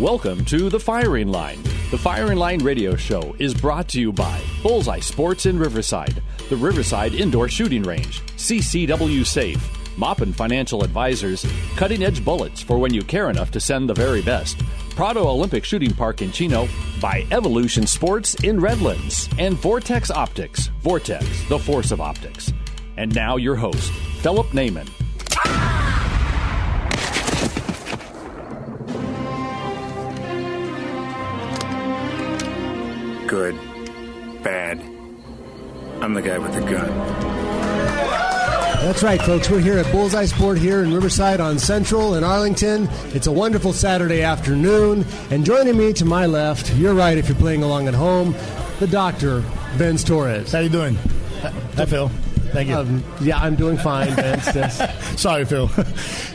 Welcome to The Firing Line. The Firing Line radio show is brought to you by Bullseye Sports in Riverside, the Riverside Indoor Shooting Range, CCW Safe, Maupin Financial Advisors, Cutting Edge Bullets for when you care enough to send the very best, Prado Olympic Shooting Park in Chino, by Evolution Sports in Redlands, and Vortex Optics, Vortex, the force of optics. And now your host, Philip Naiman. Good. Bad. I'm the guy with the gun. That's right, folks. We're here at Bullseye Sport here in Riverside on Central in Arlington. It's a wonderful Saturday afternoon. And joining me to my left, you're right if you're playing along at home, the doctor, Vince Torres. How you doing? Hi, Phil. Thank you. Um, yeah, I'm doing fine, Vince. Yes. Sorry, Phil.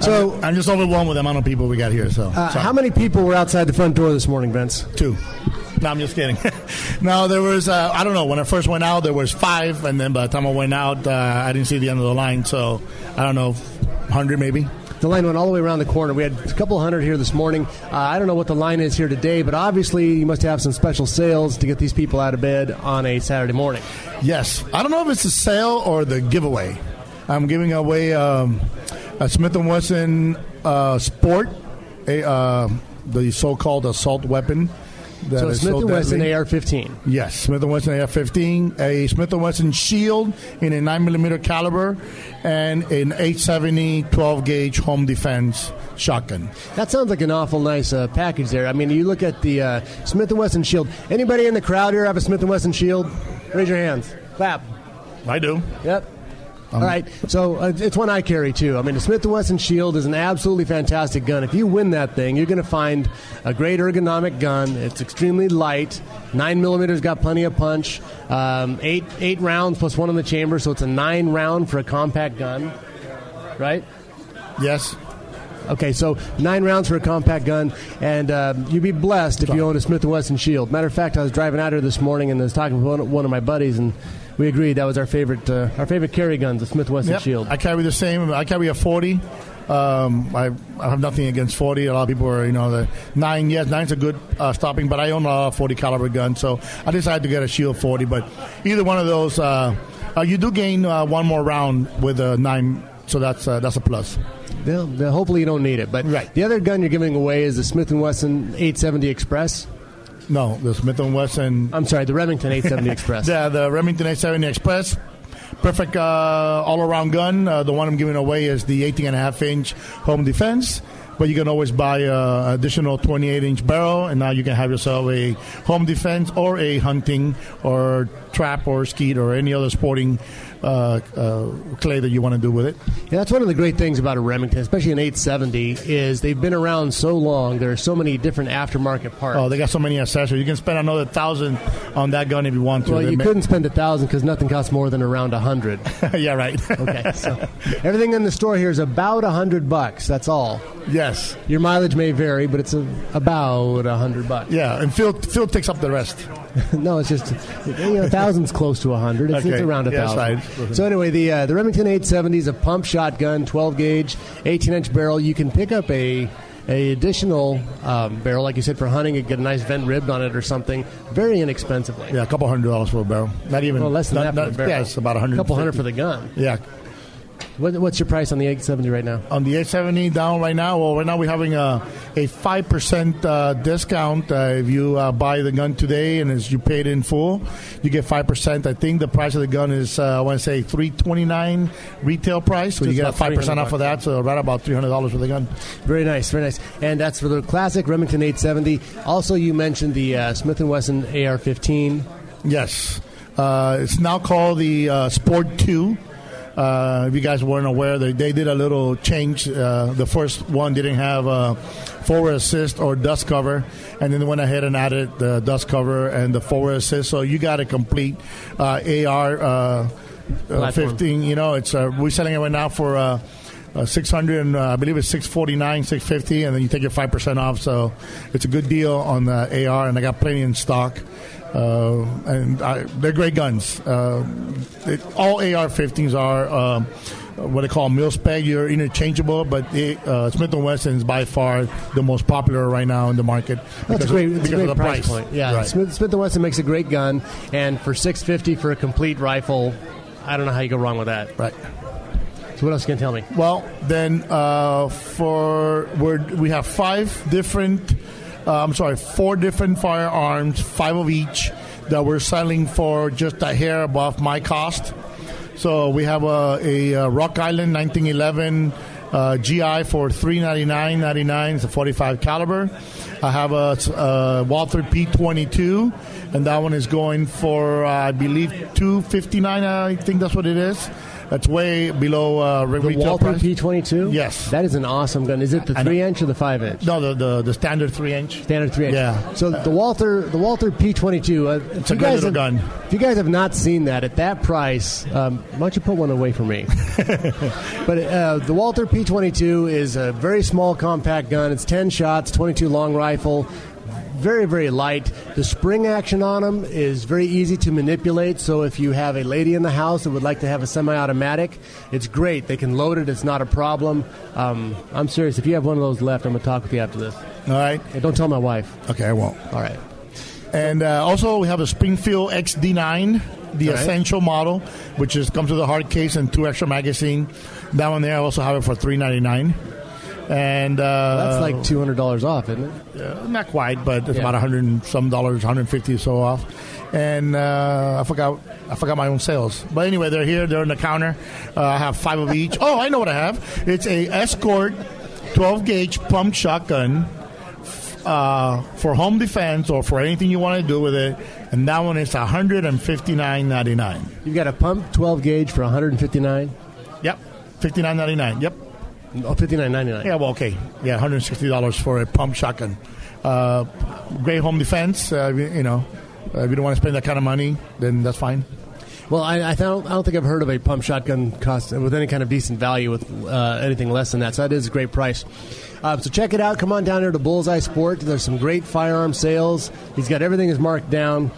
So- I'm, I'm just overwhelmed with the amount of people we got here. So, Uh, how many people were outside the front door this morning, Vince? Two. No, I'm just kidding. no, there was. Uh, I don't know. When I first went out, there was five, and then by the time I went out, uh, I didn't see the end of the line. So, I don't know, hundred maybe. The line went all the way around the corner. We had a couple hundred here this morning. Uh, I don't know what the line is here today, but obviously you must have some special sales to get these people out of bed on a Saturday morning. Yes, I don't know if it's a sale or the giveaway. I'm giving away um, a Smith and Wesson uh, Sport, a, uh, the so-called assault weapon. That So is Smith and Wesson. AR-15. Yes, Smith & Wesson AR-15, a Smith & Wesson Shield in a 9mm caliber, and an 870 12-gauge home defense shotgun. That sounds like an awful nice uh, package there. I mean, you look at the uh, Smith & Wesson Shield. Anybody in the crowd here have a Smith & Wesson Shield? Raise your hands. Clap. I do. Yep. All right, so uh, it's one I carry too. I mean, the Smith & Wesson Shield is an absolutely fantastic gun. If you win that thing, you're going to find a great ergonomic gun. It's extremely light. Nine millimeters got plenty of punch. Um, eight eight rounds plus one in the chamber, so it's a nine round for a compact gun. Right? Yes. Okay, so nine rounds for a compact gun, and uh, you'd be blessed if you own a Smith & Wesson Shield. Matter of fact, I was driving out here this morning and I was talking with one, one of my buddies, and we agreed that was our favorite uh, our favorite carry guns, the Smith & Wesson Yep. Shield. I carry the same. I carry a 40. Um, I, I have nothing against 40. A lot of people are, you know, the nine. Yes, nine's a good uh, stopping, but I own a 40 caliber gun, so I decided to get a Shield 40. But either one of those, uh, uh, you do gain uh, one more round with a nine, so that's uh, that's a plus. They'll, they'll- hopefully, you don't need it. But Right. the other gun you're giving away is the Smith & Wesson 870 Express. No, the Smith and Wesson. I'm sorry, the Remington 870 Express. The, the Remington 870 Express. Perfect uh, all around gun. Uh, the one I'm giving away is the 18 and a half inch home defense. But you can always buy an additional 28 inch barrel, and now you can have yourself a home defense or a hunting or trap or skeet or any other sporting uh, uh, clay that you want to do with it. Yeah, that's one of the great things about a Remington, especially an 870, is they've been around so long. There are so many different aftermarket parts. Oh, they got so many accessories. You can spend another thousand on that gun if you want to. well, They you ma- couldn't spend a thousand because nothing costs more than around a hundred. yeah, right. Okay, so everything in the store here is about a hundred bucks. That's all. yes. Your mileage may vary, but it's a, about a hundred bucks. Yeah, and Phil Phil takes up the rest. no, it's just you know, thousands close to a hundred. It's, it's around a Yeah, thousand. right. So anyway, the uh, the Remington 870 is a pump shotgun, 12 gauge, 18 inch barrel. You can pick up a a additional um, barrel, like you said, for hunting. You get a nice vent ribbed on it or something, very inexpensively. Yeah, a couple hundred dollars for a barrel. Not even. Well, less than not, that not- barrel. Yeah, it's about a hundred. A couple hundred for the gun. Yeah, What, what's your price on the 870 right now? on the 870 down right now. Well, right now we're having a a five percent uh, discount uh, if you uh, buy the gun today and as you paid in full, you get five percent. I think the price of the gun is uh, I want to say three twenty nine retail price, so Just you get a five percent 300 off of that. So right about three hundred dollars for the gun. Very nice, very nice. And that's for the classic Remington 870. Also, you mentioned the uh, Smith & Wesson AR-15. Yes. Uh, it's now called the uh, Sport 2. Uh, if you guys weren't aware, they, they did a little change. Uh, the first one didn't have a forward assist or dust cover, and then they went ahead and added the dust cover and the forward assist. So you got a complete uh, AR uh, uh, 15. You know, it's uh, we're selling it right now for. Uh, uh, 600 and uh, I believe it's 649 650 and then you take your 5% off so it's a good deal on the AR and I got plenty in stock uh, and I, they're great guns uh, it, all AR-15s are um, what they call mil spec you're interchangeable but it, uh, Smith & Wesson is by far the most popular right now in the market That's a great, of, it's a because great of the price, point. Yeah, Right. Smith, Smith and Wesson makes a great gun, and for six fifty for a complete rifle, I don't know how you go wrong with that. right So what else can you tell me? Well, then uh, for we're, we have five different. Uh, I'm sorry, four different firearms, five of each that we're selling for just a hair above my cost. So we have a, a, uh Rock Island 1911 uh, GI for 399.99. It's a 45 caliber. I have a, uh Walther P22, and that one is going for uh, I believe 259. I think that's what it is. That's way below uh, The retail Walther price. P twenty two. Yes. that is an awesome gun. Is it the three inch or the five inch? No, the, the the standard three inch. Standard three inch. Yeah. So the Walther, the Walther P twenty two. uh, If a guys little have, gun. If you guys have not seen that at that price, um, why don't you put one away for me? but uh, the Walther P twenty two is a very small, compact gun. It's ten shots, twenty two long rifle. Very, very light. The spring action on them is very easy to manipulate. So if you have a lady in the house that would like to have a semi-automatic, it's great. They can load it. It's not a problem. Um, I'm serious. If you have one of those left, I'm gonna talk with you after this. All right. Hey, don't tell my wife. Okay, I won't. All right. And uh, also, we have a Springfield XD9, the right. essential model, which is comes with a hard case and two extra magazine. That one there, I also have it for three ninety nine. And uh, That's like two hundred dollars off, isn't it? uh, not quite, but it's Yeah. about hundred and some dollars, hundred fifty or so off. And uh, I forgot, I forgot my own sales. But anyway, they're here. They're on the counter. Uh, I have five of each. Oh, I know what I have. It's a Escort, twelve gauge pump shotgun uh, for home defense or for anything you want to do with it. And that one is one hundred and fifty nine ninety nine. You've got a pump twelve gauge for one hundred and fifty nine. Yep, fifty nine ninety nine. Yep. Oh, fifty nine ninety nine. Yeah, well, okay. Yeah, one hundred sixty dollars for a pump shotgun. Uh, great home defense. Uh, you know, uh, if you don't want to spend that kind of money, then that's fine. Well, I, I don't, I don't think I've heard of a pump shotgun cost with any kind of decent value with uh, anything less than that. So that is a great price. Uh, so check it out. Come on down here to Bullseye Sport. There's some great firearm sales. He's got everything is marked down.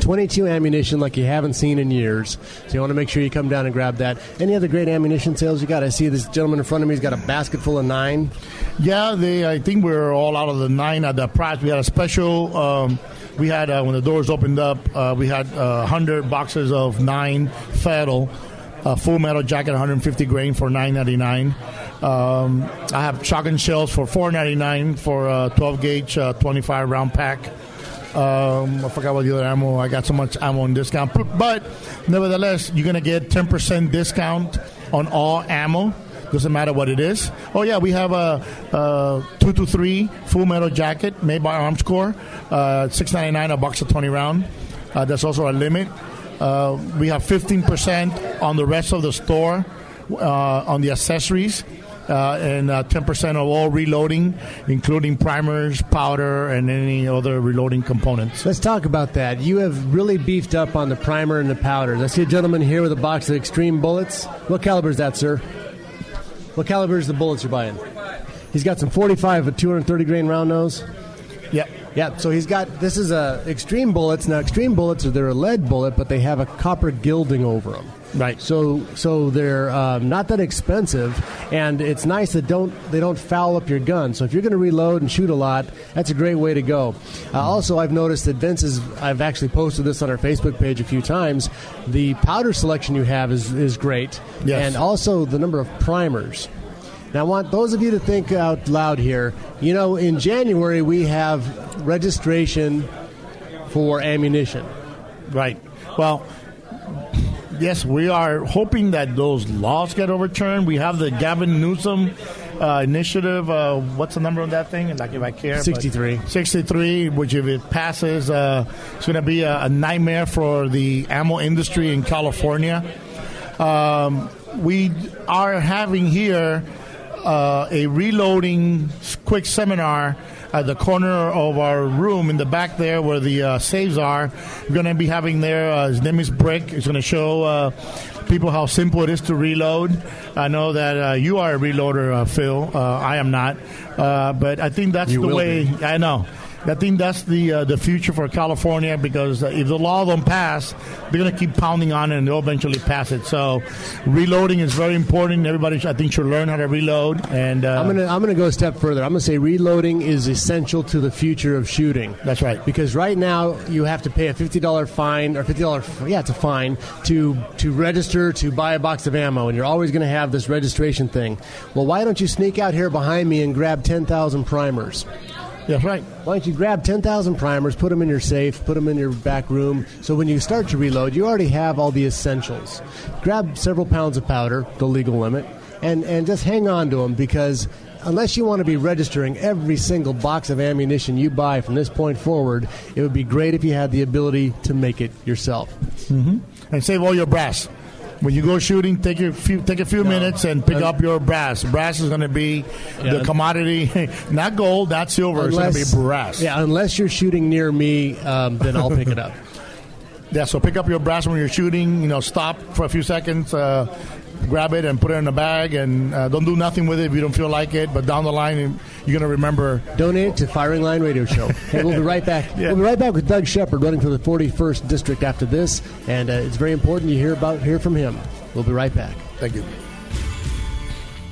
22 ammunition like you haven't seen in years. So you want to make sure you come down and grab that. Any other great ammunition sales you got? I see this gentleman in front of me. He's got a basket full of nine. Yeah, they. I think we're all out of the nine at the price. We had a special. Um, we had uh, when the doors opened up, uh, we had uh, hundred boxes of nine Federal. Uh, full metal jacket, 150 grain for 9.99. Um, I have shotgun shells for 4.99 for a 12 gauge, uh, 25 round pack. Um, I forgot what the other ammo. I got so much ammo on discount, but, nevertheless, you're gonna get 10% discount on all ammo. Doesn't matter what it is. Oh yeah, we have a, a two to three full metal jacket made by Armscor, uh, six ninety nine a box of twenty round. Uh, that's also a limit. Uh, we have fifteen percent on the rest of the store uh, on the accessories. Uh, and uh, 10% of all reloading, including primers, powder, and any other reloading components. Let's talk about that. You have really beefed up on the primer and the powder. I see a gentleman here with a box of X-Treme bullets. What caliber is that, sir? What caliber is the bullets you're buying? He's got some 45 with 230 grain round nose. Yep. Yeah, so he's got this is a X-Treme bullets. Now X-Treme bullets are they're a lead bullet, but they have a copper gilding over them. Right. So so they're um, not that expensive, and it's nice that don't they don't foul up your gun. So if you're going to reload and shoot a lot, that's a great way to go. Uh, also, I've noticed that Vince is. I've actually posted this on our Facebook page a few times. The powder selection you have is is great, Yes. and also the number of primers. Now, I want those of you to think out loud here. You know, in January we have registration for ammunition. Right. Well, yes, we are hoping that those laws get overturned. We have the Gavin Newsom uh, initiative. Uh, what's the number on that thing? Like, if I care. 63. 63, which if it passes, uh, it's going to be a, a nightmare for the ammo industry in California. Um, we are having here uh, a reloading quick seminar at the corner of our room in the back there where the uh, saves are. We're going to be having there, uh, his name is Brick. He's going to show uh, people how simple it is to reload. I know that uh, you are a reloader, uh, Phil. Uh, I am not. Uh, but I think that's You the way. be. I know. I think that's the uh, the future for California because uh, if the law don't pass, they're going to keep pounding on it and they'll eventually pass it. So, reloading is very important. Everybody, I think, should learn how to reload. And uh, I'm gonna I'm gonna go a step further. I'm gonna say reloading is essential to the future of shooting. That's right. Because right now you have to pay a fifty dollar fine or fifty dollar yeah it's a fine to to register to buy a box of ammo, and you're always gonna have this registration thing. Well, why don't you sneak out here behind me and grab ten thousand primers? That's right. Why don't you grab 10,000 primers, put them in your safe, put them in your back room, so when you start to reload, you already have all the essentials. Grab several pounds of powder, the legal limit, and, and just hang on to them because unless you want to be registering every single box of ammunition you buy from this point forward, it would be great if you had the ability to make it yourself. hmm And save all your brass. When you go shooting, take your few, take a few minutes and pick up your brass. Brass is going to be the commodity, not gold, not silver. it's going to be brass. Yeah, unless you're shooting near me, um, then I'll pick it up. Yeah, so pick up your brass when you're shooting. You know, stop for a few seconds, uh, grab it, and put it in a bag, and uh, don't do nothing with it if you don't feel like it. But down the line, you're going to remember. Donate it to Firing Line Radio Show. Hey, we'll be right back. Yeah. We'll be right back with Doug Shepard running for the 41st district after this, and uh, it's very important you hear about hear from him. We'll be right back. Thank you.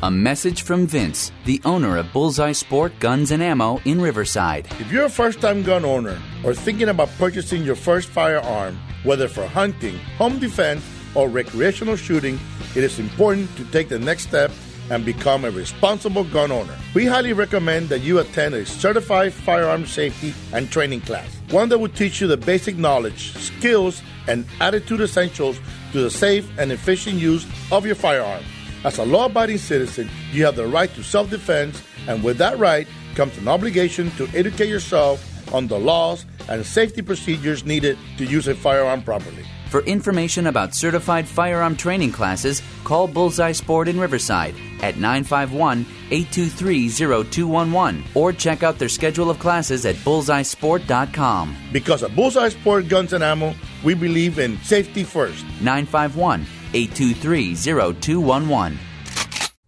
A message from Vince, the owner of Bullseye Sport Guns and Ammo in Riverside. If you're a first time gun owner or thinking about purchasing your first firearm, whether for hunting, home defense, or recreational shooting, it is important to take the next step and become a responsible gun owner. We highly recommend that you attend a certified firearm safety and training class, one that will teach you the basic knowledge, skills, and attitude essentials to the safe and efficient use of your firearm. As a law abiding citizen, you have the right to self defense, and with that right comes an obligation to educate yourself on the laws and safety procedures needed to use a firearm properly. For information about certified firearm training classes, call Bullseye Sport in Riverside at 951 823 0211 or check out their schedule of classes at bullseyesport.com. Because at Bullseye Sport Guns and Ammo, we believe in safety first. 951 823 0211.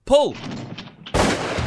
Pull!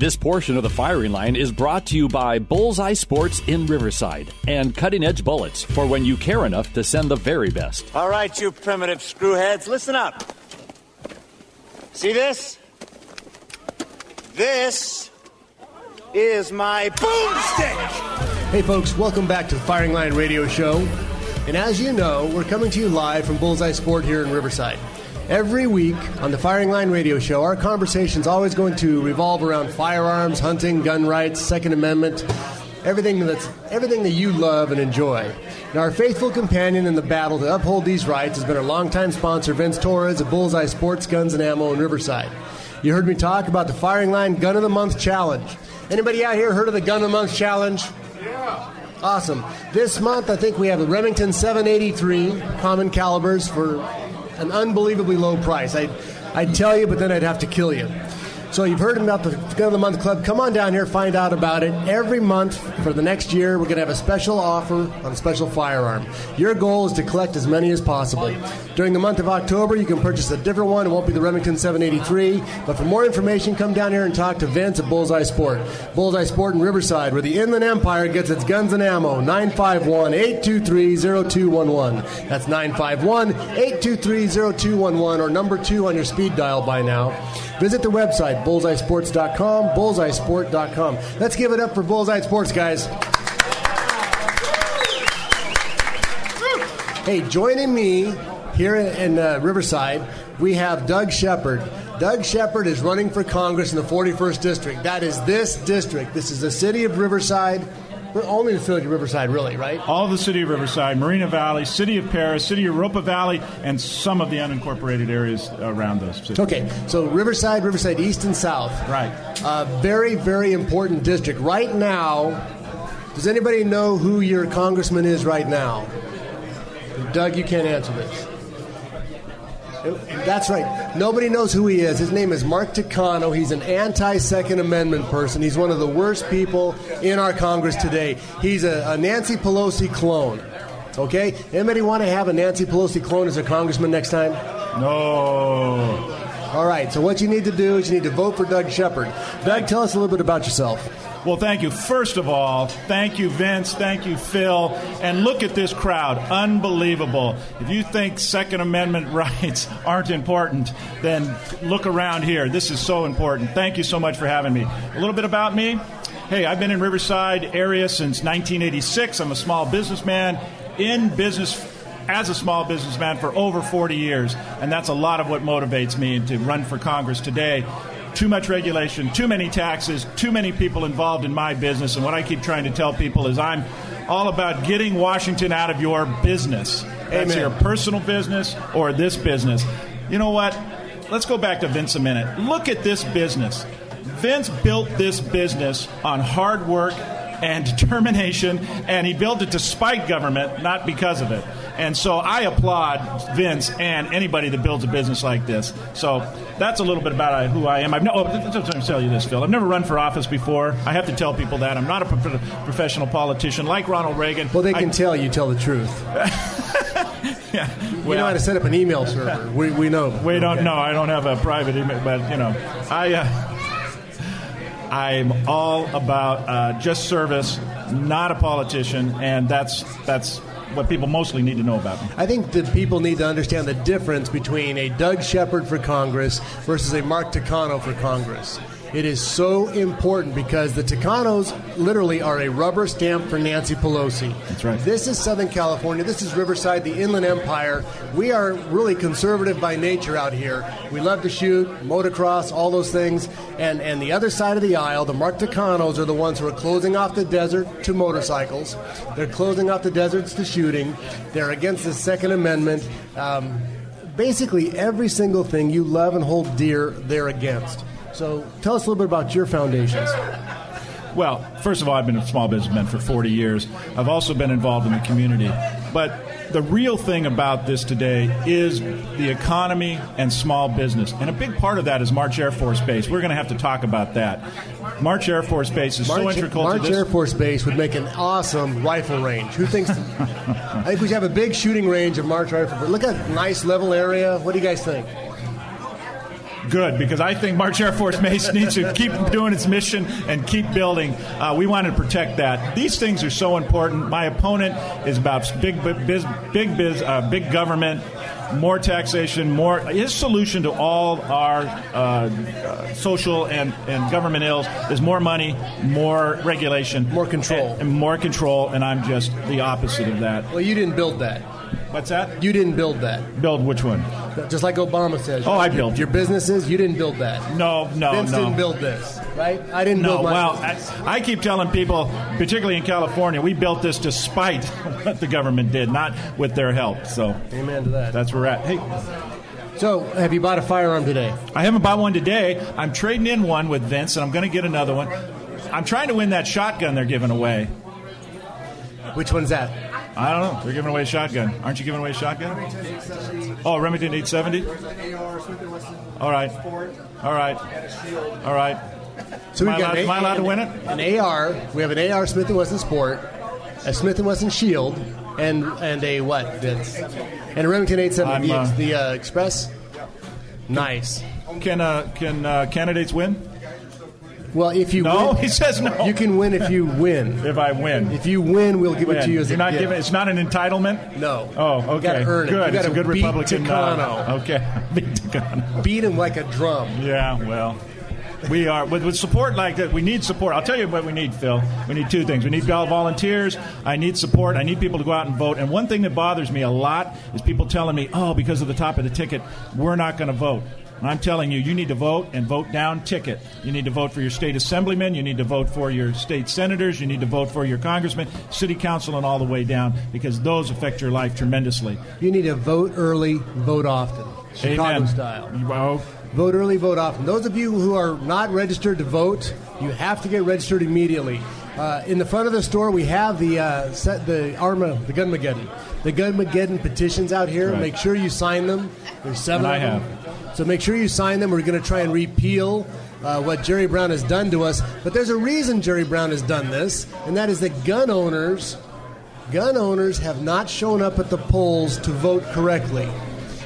This portion of the firing line is brought to you by Bullseye Sports in Riverside and Cutting Edge Bullets for when you care enough to send the very best. All right, you primitive screwheads, listen up. See this? This is my boomstick. Hey, folks, welcome back to the Firing Line Radio Show. And as you know, we're coming to you live from Bullseye Sport here in Riverside. Every week on the Firing Line Radio Show, our conversation's always going to revolve around firearms, hunting, gun rights, Second Amendment, everything that's everything that you love and enjoy. And our faithful companion in the battle to uphold these rights has been our longtime sponsor, Vince Torres of Bullseye Sports Guns and Ammo in Riverside. You heard me talk about the Firing Line Gun of the Month Challenge. Anybody out here heard of the Gun of the Month Challenge? Yeah. Awesome. This month, I think we have the Remington 783 common calibers for an unbelievably low price. I, I'd tell you, but then I'd have to kill you. So you've heard about the Gun of the Month Club. Come on down here, find out about it. Every month for the next year, we're going to have a special offer on a special firearm. Your goal is to collect as many as possible. During the month of October, you can purchase a different one. It won't be the Remington 783. But for more information, come down here and talk to Vince at Bullseye Sport. Bullseye Sport in Riverside, where the Inland Empire gets its guns and ammo. 951 823 0211. That's 951 823 0211 or number two on your speed dial by now. Visit the website, bullseyesports.com, bullseyesport.com. Let's give it up for Bullseye Sports, guys. Hey, joining me here in uh, Riverside, we have Doug Shepard. Doug Shepard is running for Congress in the 41st District. That is this district. This is the city of Riverside. Only the city of Riverside, really, right? All the city of Riverside, Moreno Valley, city of Perris, city of Jurupa Valley, and some of the unincorporated areas around those. Cities. Okay, so Riverside, Riverside East and South. Right. Uh, very, very important district. Right now, does anybody know who your congressman is right now? Doug, you can't answer this. That's right. Nobody knows who he is. His name is Mark Takano. He's an anti Second Amendment person. He's one of the worst people in our Congress today. He's a, a Nancy Pelosi clone. Okay? Anybody want to have a Nancy Pelosi clone as a congressman next time? No. All right, so what you need to do is you need to vote for Doug Shepard. Doug, tell us a little bit about yourself. Well, thank you. First of all, thank you, Vince. Thank you, Phil. And look at this crowd. Unbelievable. If you think Second Amendment rights aren't important, then look around here. This is so important. Thank you so much for having me. A little bit about me. Hey, I've been in Riverside area since 1986. I'm a small businessman in business as a small businessman for over 40 years, and that's a lot of what motivates me to run for Congress today too much regulation, too many taxes, too many people involved in my business. And what I keep trying to tell people is I'm all about getting Washington out of your business. That's Amen. your personal business or this business. You know what? Let's go back to Vince a minute. Look at this business. Vince built this business on hard work and determination, and he built it despite government, not because of it. And so I applaud Vince and anybody that builds a business like this. So that's a little bit about who I am. I've no, oh, let me tell you this, Phil. I've never run for office before. I have to tell people that I'm not a pro- professional politician like Ronald Reagan. Well, they can I, tell you tell the truth. yeah, we know how to set up an email server. We, we know. We don't know. I don't have a private email, but you know, I. Uh, I'm all about uh, just service, not a politician, and that's that's what people mostly need to know about me. I think that people need to understand the difference between a Doug Shepard for Congress versus a Mark Takano for Congress. It is so important because the Takanos literally are a rubber stamp for Nancy Pelosi. That's right. This is Southern California. This is Riverside, the Inland Empire. We are really conservative by nature out here. We love to shoot, motocross, all those things. And, and the other side of the aisle, the Mark Takanos, are the ones who are closing off the desert to motorcycles. They're closing off the deserts to shooting. They're against the Second Amendment. Um, basically, every single thing you love and hold dear, they're against. So tell us a little bit about your foundations. Well, first of all, I've been a small businessman for 40 years. I've also been involved in the community. But the real thing about this today is the economy and small business. And a big part of that is March Air Force Base. We're going to have to talk about that. March Air Force Base is so integral March. Air Force Base would make an awesome rifle range. Who thinks? I think we should have a big shooting range of March Rifle. But look at nice level area. What do you guys think? Good, because I think March Air Force Base needs to keep doing its mission and keep building. Uh, we want to protect that. These things are so important. My opponent is about big biz, big biz, uh, big government, more taxation, more. His solution to all our uh, uh, social and, and government ills is more money, more regulation, more control, and, and more control. And I'm just the opposite of that. Well, you didn't build that. What's that? You didn't build that. Build which one? Just like Obama says. Oh, I built your businesses. You didn't build that. No, no, Vince no. didn't build this, right? I didn't No, build my well, I, I keep telling people, particularly in California, we built this despite what the government did, not with their help. So, amen to that. That's where we're at. Hey, So, have you bought a firearm today? I haven't bought one today. I'm trading in one with Vince, and I'm going to get another one. I'm trying to win that shotgun they're giving away. Which one's that? I don't know. They're giving away a shotgun. Aren't you giving away a shotgun? Oh, Remington 870? All right. All right. All right. So we've got allowed, am I allowed to win it? An AR. We have an AR Smith and Wesson Sport, a Smith and Wesson Shield, and and a what? That's, and a Remington 870. Uh, the uh, Express. Nice. Can uh, can uh, candidates win? Well, if you No, win, he says no. You can win if you win. If I win. If you win, we'll give it to you as You're a not gift. giving. It's not an entitlement. No. Oh, okay. You gotta earn it. Good. You it's a good beat Republican. Takano. Uh, okay. Beat Takano. Beat him like a drum. Yeah. Well. We are with, with support like that. We need support. I'll tell you what we need, Phil. We need two things. We need vol- volunteers. I need support. I need people to go out and vote. And one thing that bothers me a lot is people telling me, "Oh, because of the top of the ticket, we're not going to vote." And I'm telling you, you need to vote and vote down ticket. You need to vote for your state assemblymen. You need to vote for your state senators. You need to vote for your congressman, city council, and all the way down because those affect your life tremendously. You need to vote early, vote often. Chicago Amen. style. Vote early, vote often. Those of you who are not registered to vote, you have to get registered immediately. Uh, in the front of the store, we have the uh, set the Arma, the Gunmageddon, the Gunmageddon petitions out here. Right. Make sure you sign them. There's seven And I them. So make sure you sign them. We're going to try and repeal uh, what Jerry Brown has done to us. But there's a reason Jerry Brown has done this, and that is that gun owners, gun owners have not shown up at the polls to vote correctly.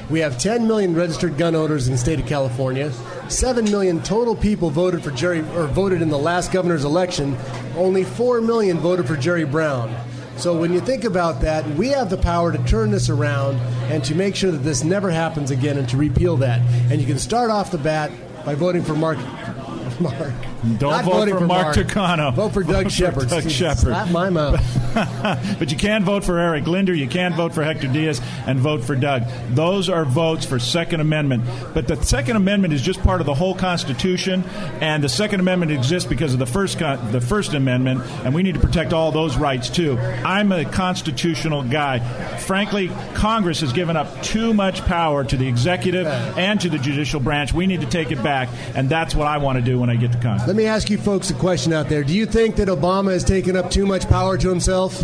We have 10 million registered gun owners in the state of California. 7 million total people voted for Jerry or voted in the last governor's election. Only 4 million voted for Jerry Brown. So when you think about that, we have the power to turn this around and to make sure that this never happens again and to repeal that. And you can start off the bat by voting for Mark Mark. Don't Not vote voting for Mark Takano. Vote for Doug for Shepard. Doug Shepard. Slap my mouth. but you can vote for Eric Linder. You can vote for Hector Diaz and vote for Doug. Those are votes for Second Amendment. But the Second Amendment is just part of the whole Constitution, and the Second Amendment exists because of the first con- the First Amendment, and we need to protect all those rights too. I'm a constitutional guy. Frankly, Congress has given up too much power to the executive and to the judicial branch. We need to take it back, and that's what I want to do when I get to Congress. Let me ask you folks a question out there. Do you think that Obama has taken up too much power to himself?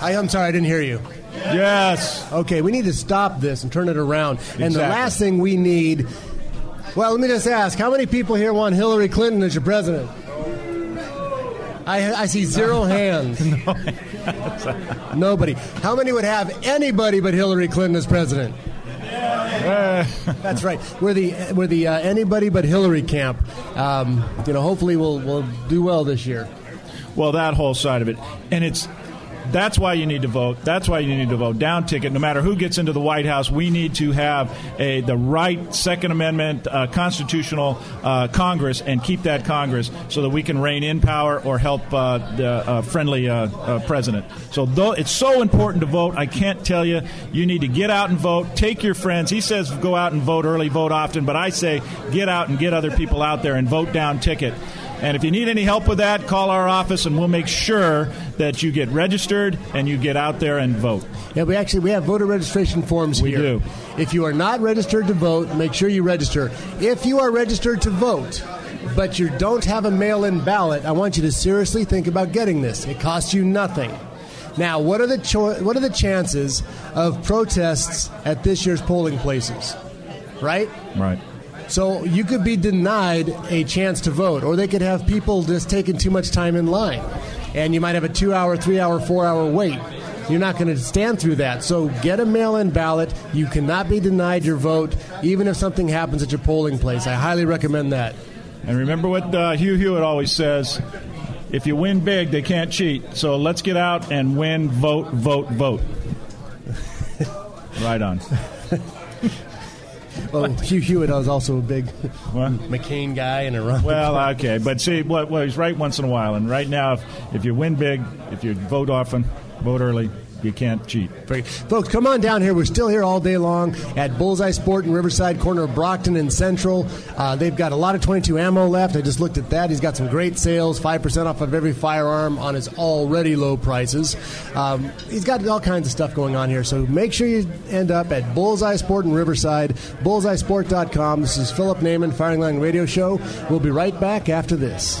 I, am sorry, I didn't hear you. Yes. Okay, we need to stop this and turn it around. And the last thing we need. Well, let me just ask how many people here want Hillary Clinton as your president? I, I see zero hands. Nobody. How many would have anybody but Hillary Clinton as president? That's right. We're the we're the uh, anybody but Hillary camp. Um, you know, hopefully we'll we'll do well this year. Well, that whole side of it, and it's that's why you need to vote. That's why you need to vote down ticket. No matter who gets into the White House, we need to have a the right Second Amendment uh, constitutional uh, Congress and keep that Congress so that we can reign in power or help uh, the uh, friendly uh, uh, president. So though it's so important to vote, I can't tell you. You need to get out and vote. Take your friends. He says go out and vote early, vote often, but I say get out and get other people out there and vote down ticket. And if you need any help with that, call our office and we'll make sure that you get registered and you get out there and vote. Yeah, we actually we have voter registration forms here. We here. do. If you are not registered to vote, make sure you register. If you are registered to vote, but you don't have a mail-in ballot, I want you to seriously think about getting this. It costs you nothing. Now, what are the cho- what are the chances of protests at this year's polling places? Right? Right. So you could be denied a chance to vote, or they could have people just taking too much time in line, and you might have a two-hour, three-hour, four-hour wait. You're not going to stand through that. So get a mail-in ballot. You cannot be denied your vote, even if something happens at your polling place. I highly recommend that. And remember what uh, Hugh Hewitt always says if you win big, they can't cheat. So let's get out and win, vote, vote, vote. right on. Oh, well, Hugh Hewitt was also a big McCain guy and a run. Well, okay, but see, what well, he's right once in a while, and right now, if, if you win big, if you vote often, vote early, you can't cheat. Folks, come on down here. We're still here all day long at Bullseye Sport in Riverside, corner of Brockton and Central. Uh, they've got a lot of 22 ammo left. I just looked at that. He's got some great sales, 5% off of every firearm on his already low prices. Um, he's got all kinds of stuff going on here. So make sure you end up at Bullseye Sport in Riverside, bullseyesport.com. This is Philip Naiman, Firing Line Radio Show. We'll be right back after this.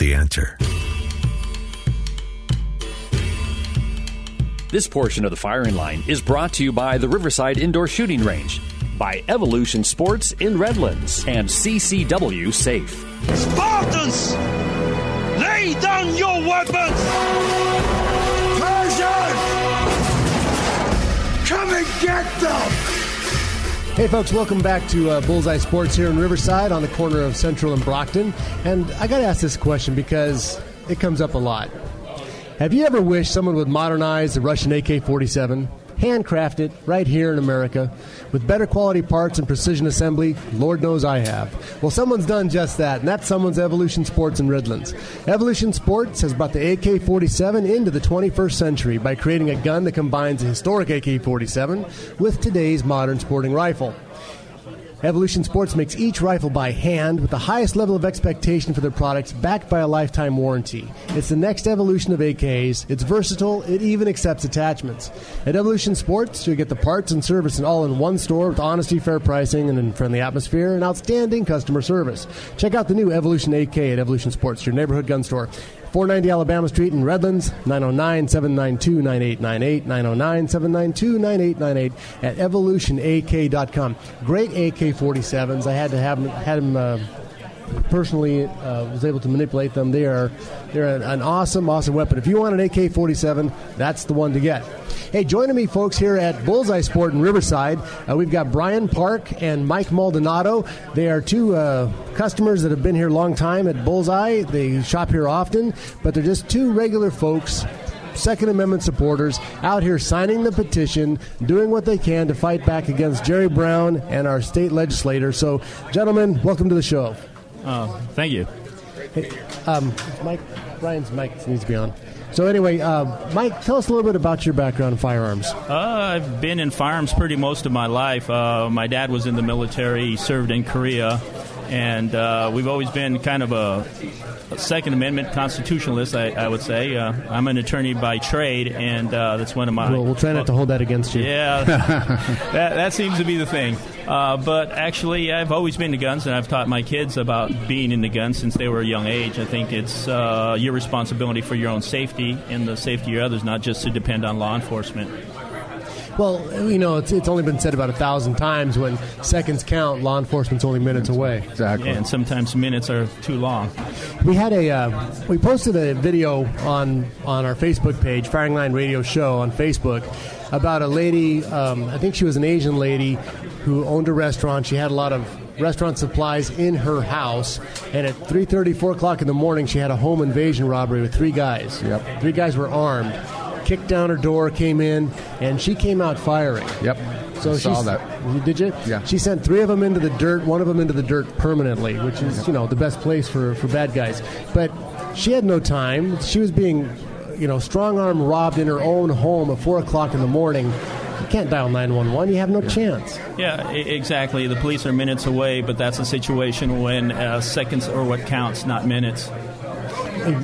The answer. This portion of the firing line is brought to you by the Riverside Indoor Shooting Range, by Evolution Sports in Redlands, and CCW Safe. Spartans, lay down your weapons! Persians, come and get them! Hey, folks, welcome back to uh, Bullseye Sports here in Riverside on the corner of Central and Brockton. And I got to ask this question because it comes up a lot. Have you ever wished someone would modernize the Russian AK 47? Handcraft it right here in America with better quality parts and precision assembly. Lord knows I have. Well, someone's done just that, and that's someone's Evolution Sports in Redlands. Evolution Sports has brought the AK 47 into the 21st century by creating a gun that combines a historic AK 47 with today's modern sporting rifle. Evolution Sports makes each rifle by hand with the highest level of expectation for their products, backed by a lifetime warranty. It's the next evolution of AKs. It's versatile, it even accepts attachments. At Evolution Sports, you'll get the parts and service and all in one store with honesty, fair pricing, and a friendly atmosphere and outstanding customer service. Check out the new Evolution AK at Evolution Sports, your neighborhood gun store. 490 Alabama Street in Redlands, 909 792 9898, 909 792 9898 at evolutionak.com. Great AK 47s. I had to have had them. Uh, personally uh, was able to manipulate them. They are they're an, awesome, awesome weapon. If you want an AK-47, that's the one to get. Hey, joining me, folks, here at Bullseye Sport in Riverside, uh, we've got Brian Park and Mike Maldonado. They are two uh, customers that have been here a long time at Bullseye. They shop here often, but they're just two regular folks Second Amendment supporters out here signing the petition, doing what they can to fight back against Jerry Brown and our state legislator. So, gentlemen, welcome to the show. Uh, thank you. Hey, um, Mike, Brian's mic needs to be on. So anyway, uh, Mike, tell us a little bit about your background in firearms. Uh, I've been in firearms pretty most of my life. Uh, my dad was in the military; he served in Korea, and uh, we've always been kind of a, a Second Amendment constitutionalist. I, I would say uh, I'm an attorney by trade, and uh, that's one of my. Well, we'll try not to hold that against you. Yeah, that, that seems to be the thing. Uh, but actually, I've always been to guns, and I've taught my kids about being into guns since they were a young age. I think it's uh, your responsibility for your own safety and the safety of others, not just to depend on law enforcement. Well, you know, it's, it's only been said about a thousand times when seconds count, law enforcement's only minutes away. Exactly. Yeah, and sometimes minutes are too long. We had a, uh, we posted a video on, on our Facebook page, Firing Line Radio Show on Facebook, about a lady, um, I think she was an Asian lady who owned a restaurant. She had a lot of restaurant supplies in her house, and at 3.30, 4 o'clock in the morning, she had a home invasion robbery with three guys. Yep. Three guys were armed kicked down her door, came in, and she came out firing. Yep. So I she saw that. Did you? Yeah. She sent three of them into the dirt, one of them into the dirt permanently, which is you know the best place for for bad guys. But she had no time. She was being, you know, strong arm robbed in her own home at four o'clock in the morning. You can't dial 911. You have no chance. Yeah, exactly. The police are minutes away, but that's a situation when uh, seconds are what counts, not minutes.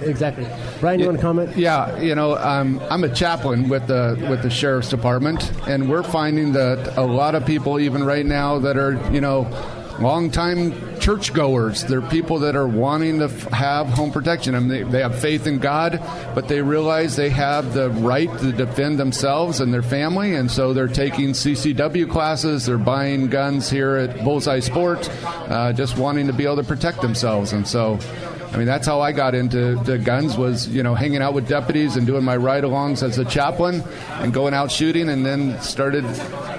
Exactly. Brian, you want to comment? Yeah, you know, um, I'm a chaplain with the with the sheriff's department, and we're finding that a lot of people, even right now, that are you know longtime churchgoers. They're people that are wanting to f- have home protection. I mean, they, they have faith in God, but they realize they have the right to defend themselves and their family, and so they're taking CCW classes. They're buying guns here at Bullseye Sport, uh, just wanting to be able to protect themselves. And so I mean, that's how I got into the guns was, you know, hanging out with deputies and doing my ride-alongs as a chaplain and going out shooting and then started,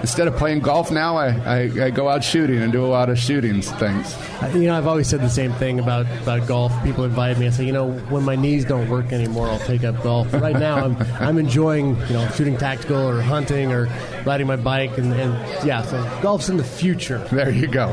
instead of playing golf now, I, I, I go out shooting and do a lot of shooting things. Uh, You know, I've always said the same thing about, about golf. People invite me. I say, you know, when my knees don't work anymore, I'll take up golf. But right now, I'm I'm enjoying you know shooting tactical or hunting or riding my bike, and, and yeah, so golf's in the future. There you go.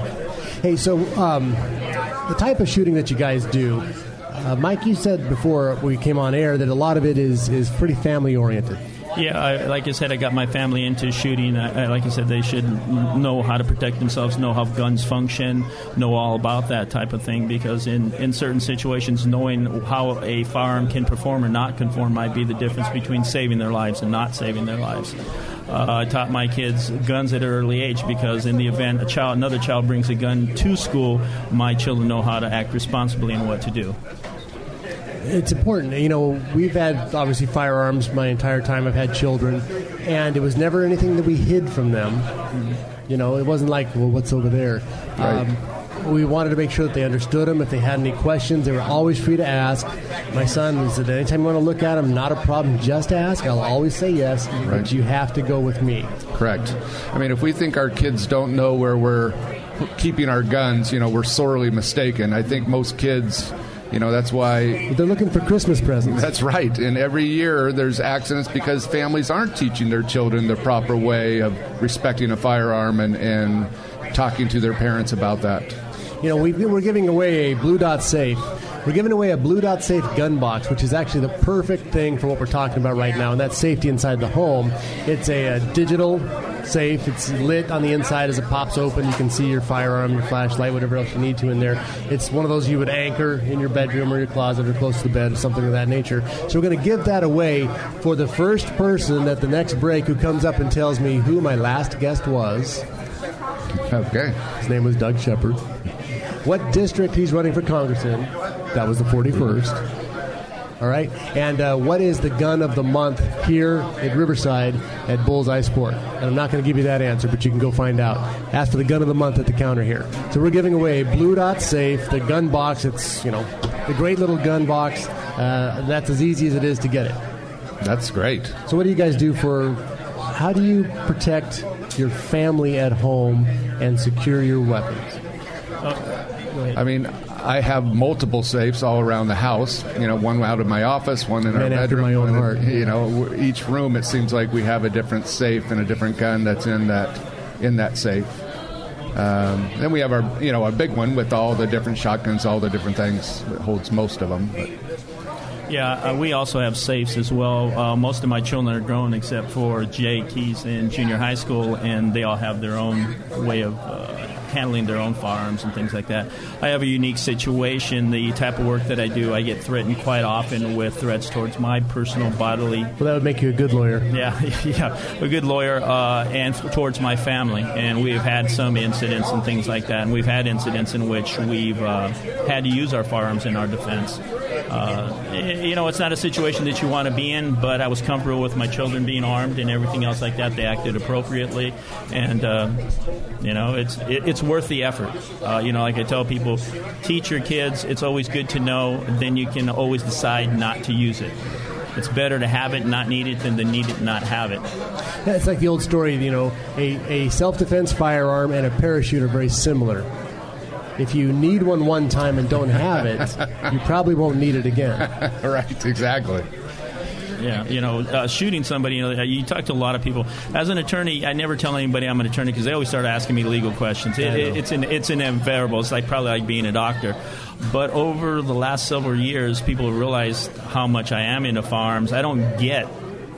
Hey, so um, the type of shooting that you guys do, uh, Mike, you said before we came on air that a lot of it is is pretty family oriented. Yeah, I, like I said, I got my family into shooting. I, I, like I said, they should know how to protect themselves, know how guns function, know all about that type of thing. Because in, in certain situations, knowing how a firearm can perform or not conform might be the difference between saving their lives and not saving their lives. Uh, I taught my kids guns at an early age because in the event a child, another child brings a gun to school, my children know how to act responsibly and what to do. It's important. You know, we've had obviously firearms my entire time. I've had children, and it was never anything that we hid from them. You know, it wasn't like, well, what's over there? Right. Um, we wanted to make sure that they understood them. If they had any questions, they were always free to ask. My son said, anytime you want to look at them, not a problem, just ask. I'll always say yes, but you have to go with me. Correct. I mean, if we think our kids don't know where we're keeping our guns, you know, we're sorely mistaken. I think most kids, you know, that's why they're looking for Christmas presents. That's right. And every year there's accidents because families aren't teaching their children the proper way of respecting a firearm and, and talking to their parents about that. You know, we, we're giving away a Blue Dot safe. We're giving away a Blue Dot Safe gun box, which is actually the perfect thing for what we're talking about right now, and that's safety inside the home. It's a, a digital safe. It's lit on the inside as it pops open. You can see your firearm, your flashlight, whatever else you need to in there. It's one of those you would anchor in your bedroom or your closet or close to the bed or something of that nature. So we're going to give that away for the first person at the next break who comes up and tells me who my last guest was. Okay. His name was Doug Shepard. What district he's running for Congress in. That was the 41st. All right. And uh, what is the gun of the month here at Riverside at Bullseye Sport? And I'm not going to give you that answer, but you can go find out. Ask for the gun of the month at the counter here. So we're giving away Blue Dot Safe, the gun box. It's, you know, the great little gun box. Uh, that's as easy as it is to get it. That's great. So what do you guys do for, how do you protect your family at home and secure your weapons? I mean, I have multiple safes all around the house. You know, one out of my office, one in Man our after bedroom. my own one in- heart. You know, each room it seems like we have a different safe and a different gun that's in that in that safe. Um, then we have our you know our big one with all the different shotguns, all the different things. It holds most of them. But Yeah, uh, we also have safes as well. Uh, most of my children are grown except for Jake. He's in junior high school, and they all have their own way of uh, handling their own firearms and things like that. I have a unique situation. The type of work that I do, I get threatened quite often with threats towards my personal bodily. Well, that would make you a good lawyer. Yeah, yeah, a good lawyer, uh, and f- towards my family. And we've had some incidents and things like that. And we've had incidents in which we've uh, had to use our firearms in our defense. Uh, you know, it's not a situation that you want to be in, but I was comfortable with my children being armed and everything else like that. They acted appropriately, and uh, you know, it's it, it's worth the effort. Uh, you know, like I tell people, teach your kids. It's always good to know. Then you can always decide not to use it. It's better to have it not need it than to need it not have it. It's like the old story, you know, a, a self defense firearm and a parachute are very similar. If you need one one time and don't have it, you probably won't need it again. right, exactly. Yeah, you know, uh, shooting somebody. You know, you talk to a lot of people. As an attorney, I never tell anybody I'm an attorney because they always start asking me legal questions. It, it, it's an it's an invariable. It's like probably like being a doctor. But over the last several years, people have realized how much I am into firearms. I don't get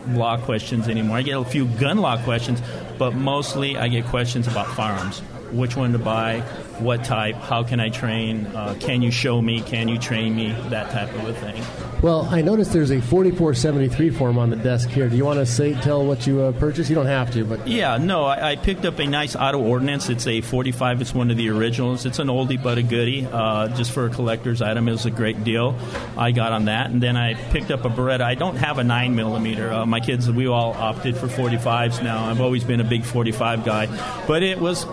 law questions anymore. I get a few gun law questions, but mostly I get questions about firearms. Which one to buy? What type? How can I train? Uh, can you show me? Can you train me? That type of a thing. Well, I noticed there's a 4473 form on the desk here. Do you want to say tell what you uh, purchased? You don't have to, but Yeah, no, I, I picked up a nice Auto Ordnance. It's a 45. It's one of the originals. It's an oldie but a goodie. Uh, just for a collector's item, it was a great deal. I got on that, and then I picked up a Beretta. I don't have a nine millimeter. Uh, my kids, we all opted for 45s now. I've always been a big 45 guy, but it was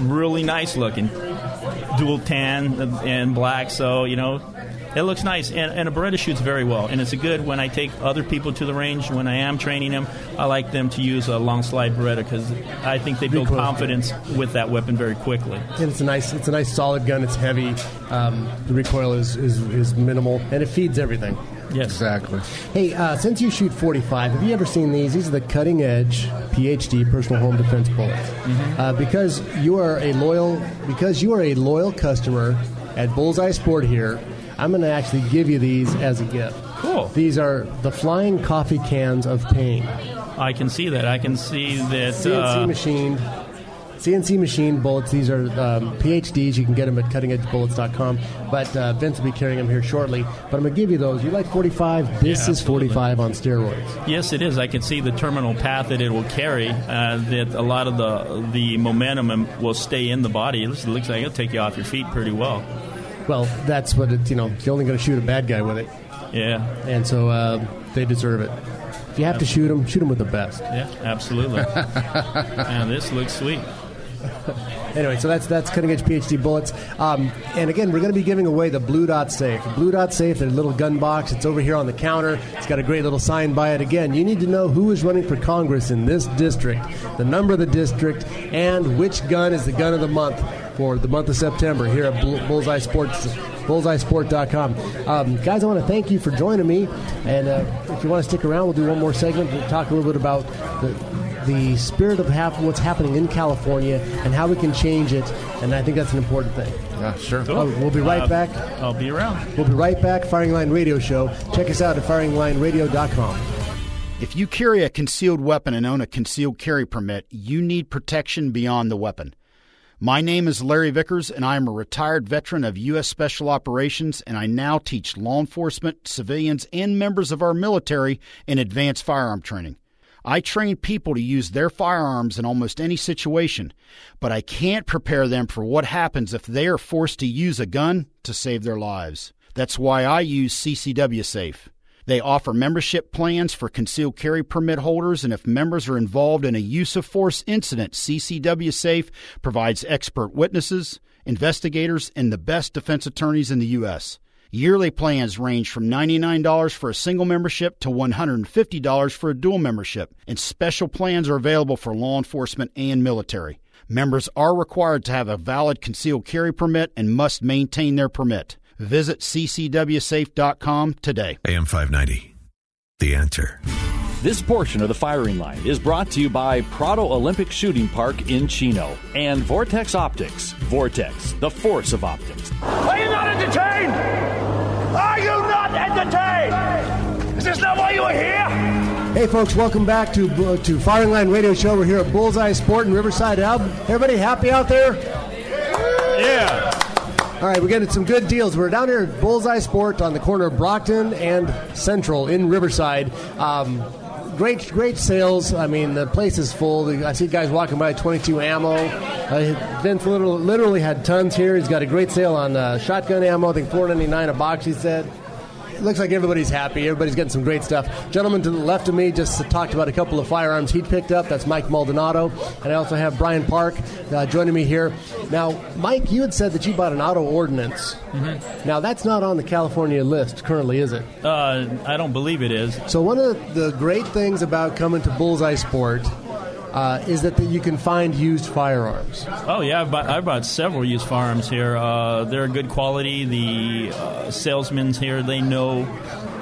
really nice looking. dual tan and black. So you know, it looks nice, and, and a Beretta shoots very well. And it's a good when I take other people to the range when I am training them. I like them to use a long slide Beretta because I think they build confidence with that weapon very quickly. And it's a nice, it's a nice solid gun. It's heavy. Um, the recoil is, is, is minimal, and it feeds everything. Yes, exactly. Hey, uh, since you shoot 45, have you ever seen these? These are the cutting edge PhD personal home defense bullets. Uh, because you are a loyal, because you are a loyal customer at Bullseye Sport here, I'm going to actually give you these as a gift. Cool. These are the flying coffee cans of pain. I can see that. I can see that. CNC uh, machined. CNC machine bullets. These are um, PhDs. You can get them at cuttingedgebullets.com. But uh, Vince will be carrying them here shortly. But I'm going to give you those. You like 45? This Yeah, is 45 on steroids. Yes, it is. I can see the terminal path that it will carry. Uh, that a lot of the the momentum will stay in the body. It looks, like it'll take you off your feet pretty well. Well, that's what it's, you know, you're only going to shoot a bad guy with it. Yeah. And so uh, they deserve it. If you have to shoot them, shoot them with the best. Yeah, absolutely. and this looks sweet. Anyway, so that's that's cutting edge PhD bullets. Um, and again, we're going to be giving away the Blue Dot Safe. Blue Dot Safe, their little gun box. It's over here on the counter. It's got a great little sign by it. Again, you need to know who is running for Congress in this district, the number of the district, and which gun is the gun of the month for the month of September here at Bull- Bullseye Sports. BullseyeSport.com. Um, guys, I want to thank you for joining me. And uh, if you want to stick around, we'll do one more segment to talk a little bit about the, the spirit of hap- what's happening in California and how we can change it. And I think that's an important thing. Yeah, sure. Oh, we'll be right Uh, back. I'll be around. We'll be right back. Firing Line Radio Show. Check us out at firinglineradio.com. If you carry a concealed weapon and own a concealed carry permit, you need protection beyond the weapon. My name is Larry Vickers, and I am a retired veteran of U.S. Special Operations, and I now teach law enforcement, civilians, and members of our military in advanced firearm training. I train people to use their firearms in almost any situation, but I can't prepare them for what happens if they are forced to use a gun to save their lives. That's why I use CCW Safe. They offer membership plans for concealed carry permit holders, and if members are involved in a use of force incident, CCW Safe provides expert witnesses, investigators, and the best defense attorneys in the U.S. Yearly plans range from $99 for a single membership to $150 for a dual membership, and special plans are available for law enforcement and military. Members are required to have a valid concealed carry permit and must maintain their permit. Visit ccwsafe.com today. AM 590. The answer. This portion of the firing line is brought to you by Prado Olympic Shooting Park in Chino and Vortex Optics. Vortex, the force of optics. Are you not entertained? Are you not entertained? Is this not why you are here? Hey, folks, welcome back to to Firing Line Radio Show. We're here at Bullseye Sport in Riverside. Al- Everybody happy out there? Yeah. All right, we're getting some good deals. We're down here at Bullseye Sport on the corner of Brockton and Central in Riverside. Um, great, great sales. I mean, the place is full. I see guys walking by 22 ammo. Uh, Vince literally, literally had tons here. He's got a great sale on uh, shotgun ammo. I think 4.99 a box. He said. It looks like everybody's happy. Everybody's getting some great stuff. Gentleman to the left of me just talked about a couple of firearms he picked up. That's Mike Maldonado. And I also have Brian Park uh, joining me here. Now, Mike, you had said that you bought an Auto Ordnance. Now, that's not on the California list currently, is it? Uh, I don't believe it is. So, one of the great things about coming to Bullseye Sport uh, is that you can find used firearms. Oh yeah, I've bought, I've bought several used firearms here. Uh, they're good quality. The uh, salesmen here they know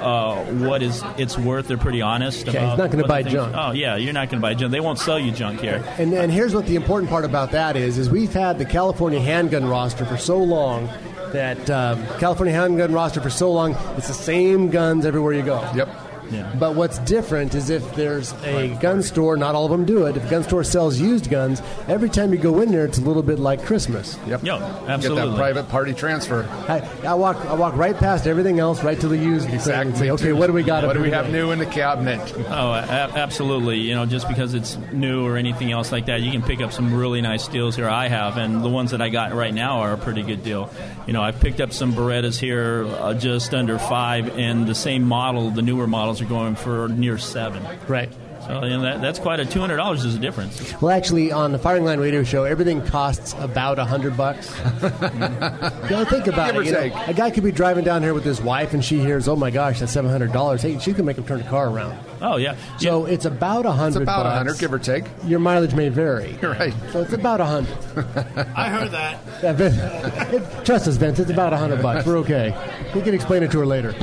uh, what is it's worth. They're pretty honest. Okay, about he's not gonna buy junk. Oh yeah, you're not going to buy junk. They won't sell you junk here. And, and here's what the important part about that is: is we've had the California handgun roster for so long that um, California handgun roster for so long, it's the same guns everywhere you go. Yep. Yeah. But what's different is if there's a gun store, not all of them do it. If a gun store sells used guns, every time you go in there, it's a little bit like Christmas. Yep. Yo, Get that private party transfer. I, I walk, I walk right past everything else, right to the used thing and say, okay, what do we got? What do we have today? new in the cabinet? Oh, a- absolutely. You know, just because it's new or anything else like that, you can pick up some really nice deals here. I have, and the ones that I got right now are a pretty good deal. You know, I've picked up some Berettas here uh, just under five, and the same model, the newer models, are going for near seven. Right. So you know, that, that's quite a two hundred dollars is a difference. Well, actually, on the Firing Line Radio Show, everything costs about a hundred bucks. Mm-hmm. you know, think about Give it. you know, a guy could be driving down here with his wife, and she hears, "Oh my gosh, that's seven hundred dollars." Hey, she can make him turn the car around. Oh yeah. So it's about a hundred. It's about bucks. 100, give or take. Your mileage may vary. You're right. So it's about a hundred. I heard that. Yeah, Vince, it- trust us, Vince. It's about a hundred bucks. We're okay. We can explain it to her later,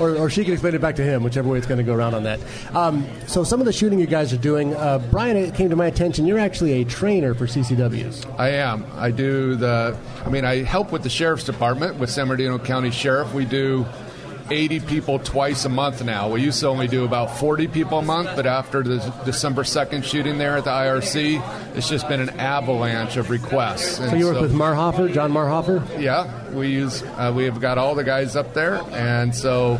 or, or she can explain it back to him, whichever way it's going to go around on that. Um, so some of the shooting you guys are doing, uh, Brian, it came to my attention. You're actually a trainer for CCWs. I am. I do the. I mean, I help with the sheriff's department with San Bernardino County Sheriff. We do 80 people twice a month now. We used to only do about 40 people a month, but after the December 2nd shooting there at the IRC, it's just been an avalanche of requests. So you work with Marhofer, John Marhofer. Yeah, we use uh, we have got all the guys up there, and so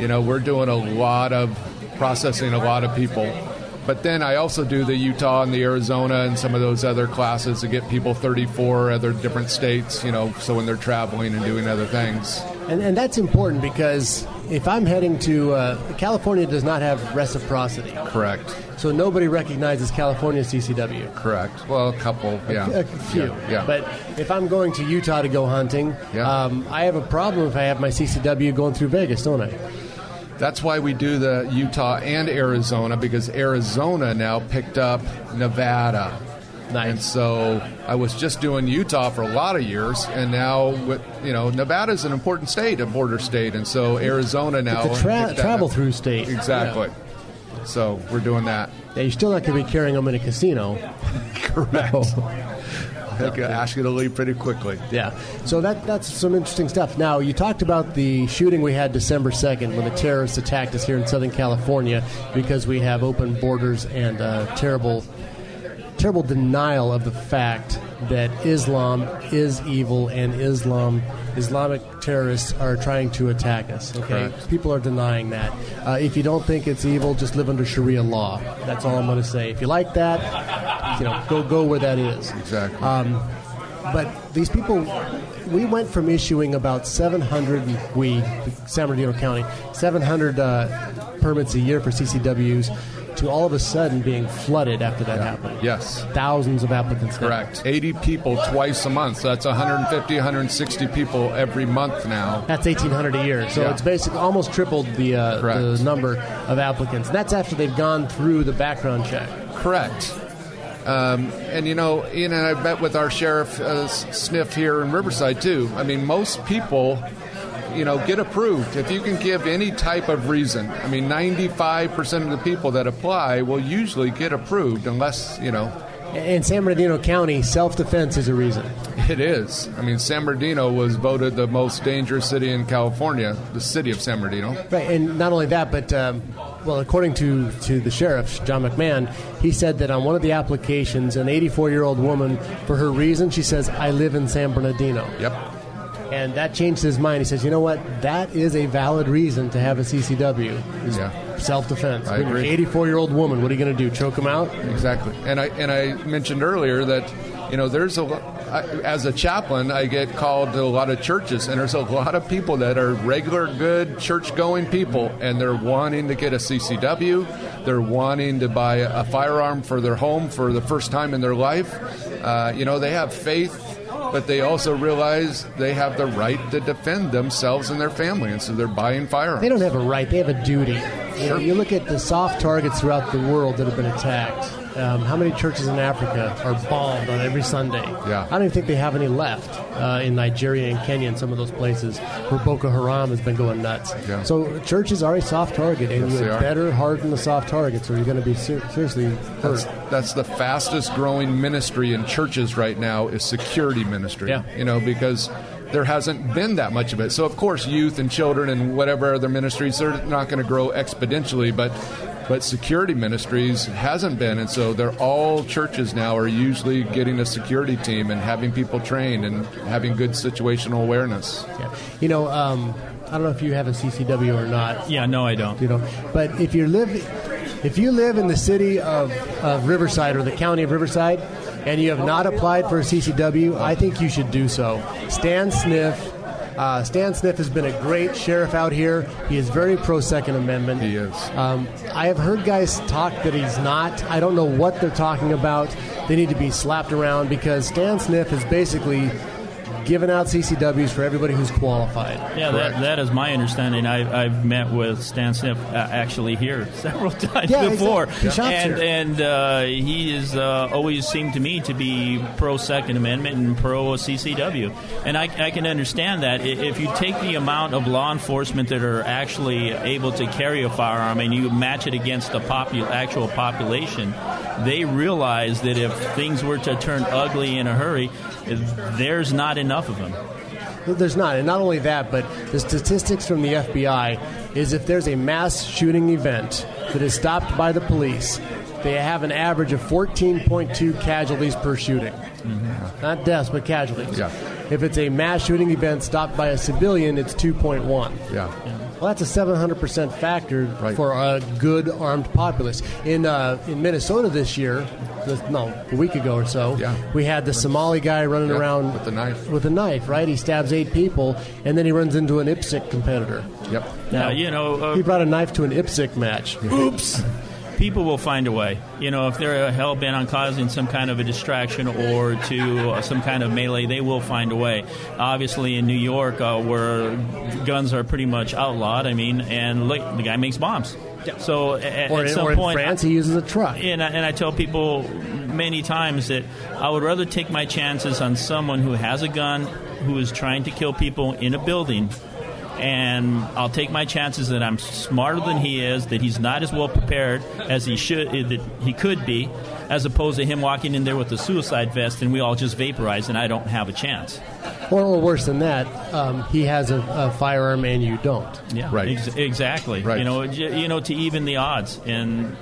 you know we're doing a lot of processing a lot of people. But then I also do the Utah and the Arizona and some of those other classes to get people 34 other different states, you know, so when they're traveling and doing other things. And, and that's important because if I'm heading to uh, California, does not have reciprocity. Correct. So nobody recognizes California CCW. Correct. Well, a couple, yeah. A, a few. Yeah, yeah. But if I'm going to Utah to go hunting, um, I have a problem if I have my CCW going through Vegas, don't I? That's why we do the Utah and Arizona because Arizona now picked up Nevada. And so I was just doing Utah for a lot of years, and now with you know Nevada is an important state, a border state, and so Arizona now It's a tra- travel through state. Exactly. So we're doing that. Yeah, you're still not going to be carrying them in a casino. Correct. I could ask you to leave pretty quickly. Yeah. So that that's some interesting stuff. Now, you talked about the shooting we had December 2nd when the terrorists attacked us here in Southern California because we have open borders and uh, terrible terrible denial of the fact that Islam is evil and Islam Islamic terrorists are trying to attack us. Okay, Correct. people are denying that. Uh, if you don't think it's evil, just live under Sharia law. That's all I'm going to say. If you like that, you know, go go where that is. Exactly. Um, but these people, we went from issuing about 700, we, San Bernardino County, 700 uh, permits a year for CCWs to all of a sudden being flooded after that happened. Yes. Thousands of applicants. now. Correct. 80 people twice a month. So that's 150, 160 people every month now. That's 1,800 a year. So Yeah. it's basically almost tripled the, uh, the number of applicants. And that's after they've gone through the background check. Correct. Um, and you know, Ian and I met with our sheriff uh, Sniff here in Riverside too. I mean, most people, you know, get approved if you can give any type of reason. I mean, ninety-five percent of the people that apply will usually get approved, unless you know. In San Bernardino County, self defense is a reason. It is. I mean, San Bernardino was voted the most dangerous city in California, the city of San Bernardino. Right, and not only that, but um, well, according to to the sheriff, John McMahon, he said that on one of the applications, an 84 year old woman, for her reason, she says, "I live in San Bernardino." Yep. And that changed his mind. He says, "You know what? That is a valid reason to have a CCW. Yeah. self defense. I agree. 84 year old woman. What are you going to do? Choke him out? Exactly. And I and I mentioned earlier that you know there's a as a chaplain I get called to a lot of churches and there's a lot of people that are regular good church going people and they're wanting to get a CCW. They're wanting to buy a firearm for their home for the first time in their life. Uh, you know they have faith. But they also realize they have the right to defend themselves and their family, and so they're buying firearms. They don't have a right. They have a duty. You, know, you look at the soft targets throughout the world that have been attacked. Um, how many churches in Africa are bombed on every Sunday? Yeah. I don't even think they have any left uh, in Nigeria and Kenya and some of those places where Boko Haram has been going nuts. Yeah. So churches are a soft target, and Yes, you're better harden the soft targets, or you're going to be ser- seriously That's, hurt. that's the fastest growing ministry in churches right now is security ministry. Yeah. You know, because there hasn't been that much of it. So of course youth and children and whatever other ministries they're not going to grow exponentially, but but security ministries hasn't been and so they're all churches now are usually getting a security team and having people trained and having good situational awareness. Yeah. You know, um, I don't know if you have a CCW or not. Yeah, no, I don't. You know, but if you live, if you live in the city of, of Riverside or the county of Riverside, and you have not applied for a CCW, I think you should do so. Stand Sniff Uh, Stan Sniff has been a great sheriff out here. He is very pro Second Amendment. He is. Um, I have heard guys talk that he's not. I don't know what they're talking about. They need to be slapped around because Stan Sniff is basically giving out CCWs for everybody who's qualified. Yeah, that, that is my understanding. I, I've met with Stan Sniff uh, actually here several times Yeah, before, exactly. And and uh, he has uh, always seemed to me to be pro Second Amendment and pro CCW, and I, I can understand that if you take the amount of law enforcement that are actually able to carry a firearm and you match it against the popu- actual population, they realize that if things were to turn ugly in a hurry, there's not enough of them. There's not, and not only that, but the statistics from the FBI is if there's a mass shooting event that is stopped by the police, they have an average of 14.2 casualties per shooting. Mm-hmm. Not deaths, but casualties. Yeah. If it's a mass shooting event stopped by a civilian, it's 2.1. Yeah. Well, that's a 700% factor for a good armed populace. In uh, in Minnesota this year, this- no, a week ago or so, we had the Somali guy running Yeah, around with the knife. With a knife, right? He stabs eight people, and then he runs into an IPSC competitor. Yep. Now, you know, uh, he brought a knife to an IPSC match. Oops. People will find a way. You know, if they're hell bent on causing some kind of a distraction or to uh, some kind of melee, they will find a way. Obviously, in New York, uh, where guns are pretty much outlawed, I mean, and look, the guy makes bombs. So at, Or at some or in point, France, he uses a truck. And I, and I tell people many times that I would rather take my chances on someone who has a gun, who is trying to kill people in a building, and I'll take my chances that I'm smarter than he is, that he's not as well prepared as he should, eh, that he could be, as opposed to him walking in there with a suicide vest and we all just vaporize and I don't have a chance. Or, or worse than that, um, he has a, a firearm and you don't. Yeah, Ex- exactly. Right. You know, you know, to even the odds and.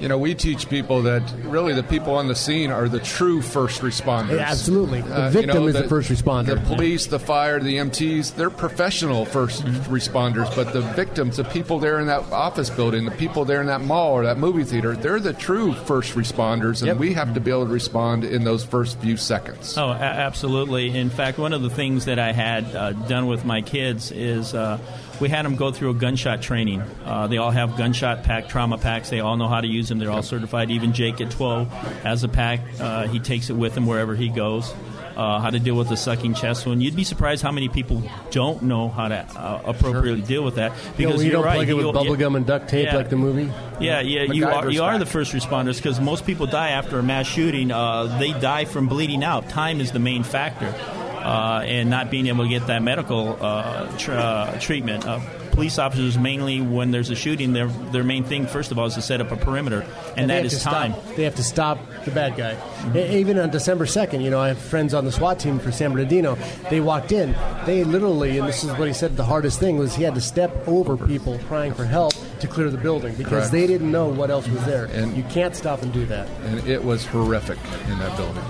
You know, we teach people that really the people on the scene are the true first responders. Yeah, absolutely. The Uh, victim you know, is the first responder. The police, the fire, the MTs, they're professional 1st responders, but the victims, the people there in that office building, the people there in that mall or that movie theater, they're the true first responders, and we have to be able to respond in those first few seconds. Oh, a- absolutely. In fact, one of the things that I had uh, done with my kids is uh, we had them go through a gunshot training. Uh, they all have gunshot pack, trauma packs. They all know how to use them. They're all certified. Even Jake at 12 has a pack. Uh, he takes it with him wherever he goes. Uh, how to deal with the sucking chest wound. You'd be surprised how many people don't know how to uh, appropriately deal with that. You know, Because you don't right. plug it with bubble gum and duct tape Yeah. like the movie. yeah, yeah, you are you are the first responders because most people die after a mass shooting. Uh, they die from bleeding out. Time is the main factor, uh, and not being able to get that medical uh, tr- uh, treatment. Uh, police officers mainly when there's a shooting, their their main thing first of all is to set up a perimeter, and, they that have is to time. Stop, they have to stop the bad guy. E- Even on December 2nd, you know, I have friends on the SWAT team for San Bernardino. They walked in. They literally, and this is what he said the hardest thing was he had to step over people crying for help to clear the building because Correct. they didn't know what else was there. And you can't stop and do that. And it was horrific in that building.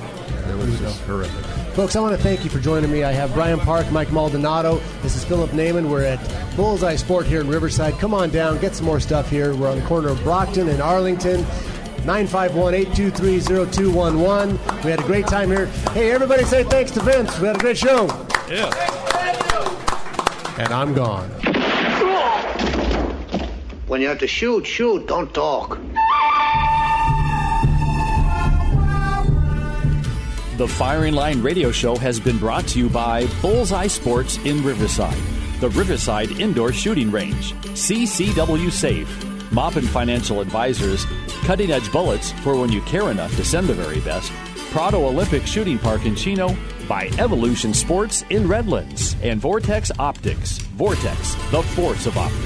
It was just horrific. Folks, I want to thank you for joining me. I have Brian Park, Mike Maldonado. This is Philip Naiman. We're at Bullseye Sport here in Riverside. Come on down, get some more stuff here. We're on the corner of Brockton and Arlington. 951 823 0211. We had a great time here. Hey, everybody say thanks to Vince. We had a great show. Yeah. And I'm gone. When you have to shoot, shoot, don't talk. The Firing Line Radio Show has been brought to you by Bullseye Sports in Riverside, the Riverside Indoor Shooting Range, CCW Safe, Mop and Financial Advisors, Cutting Edge Bullets for when you care enough to send the very best, Prado Olympic Shooting Park in Chino, by Evolution Sports in Redlands, and Vortex Optics. Vortex, the force of optics.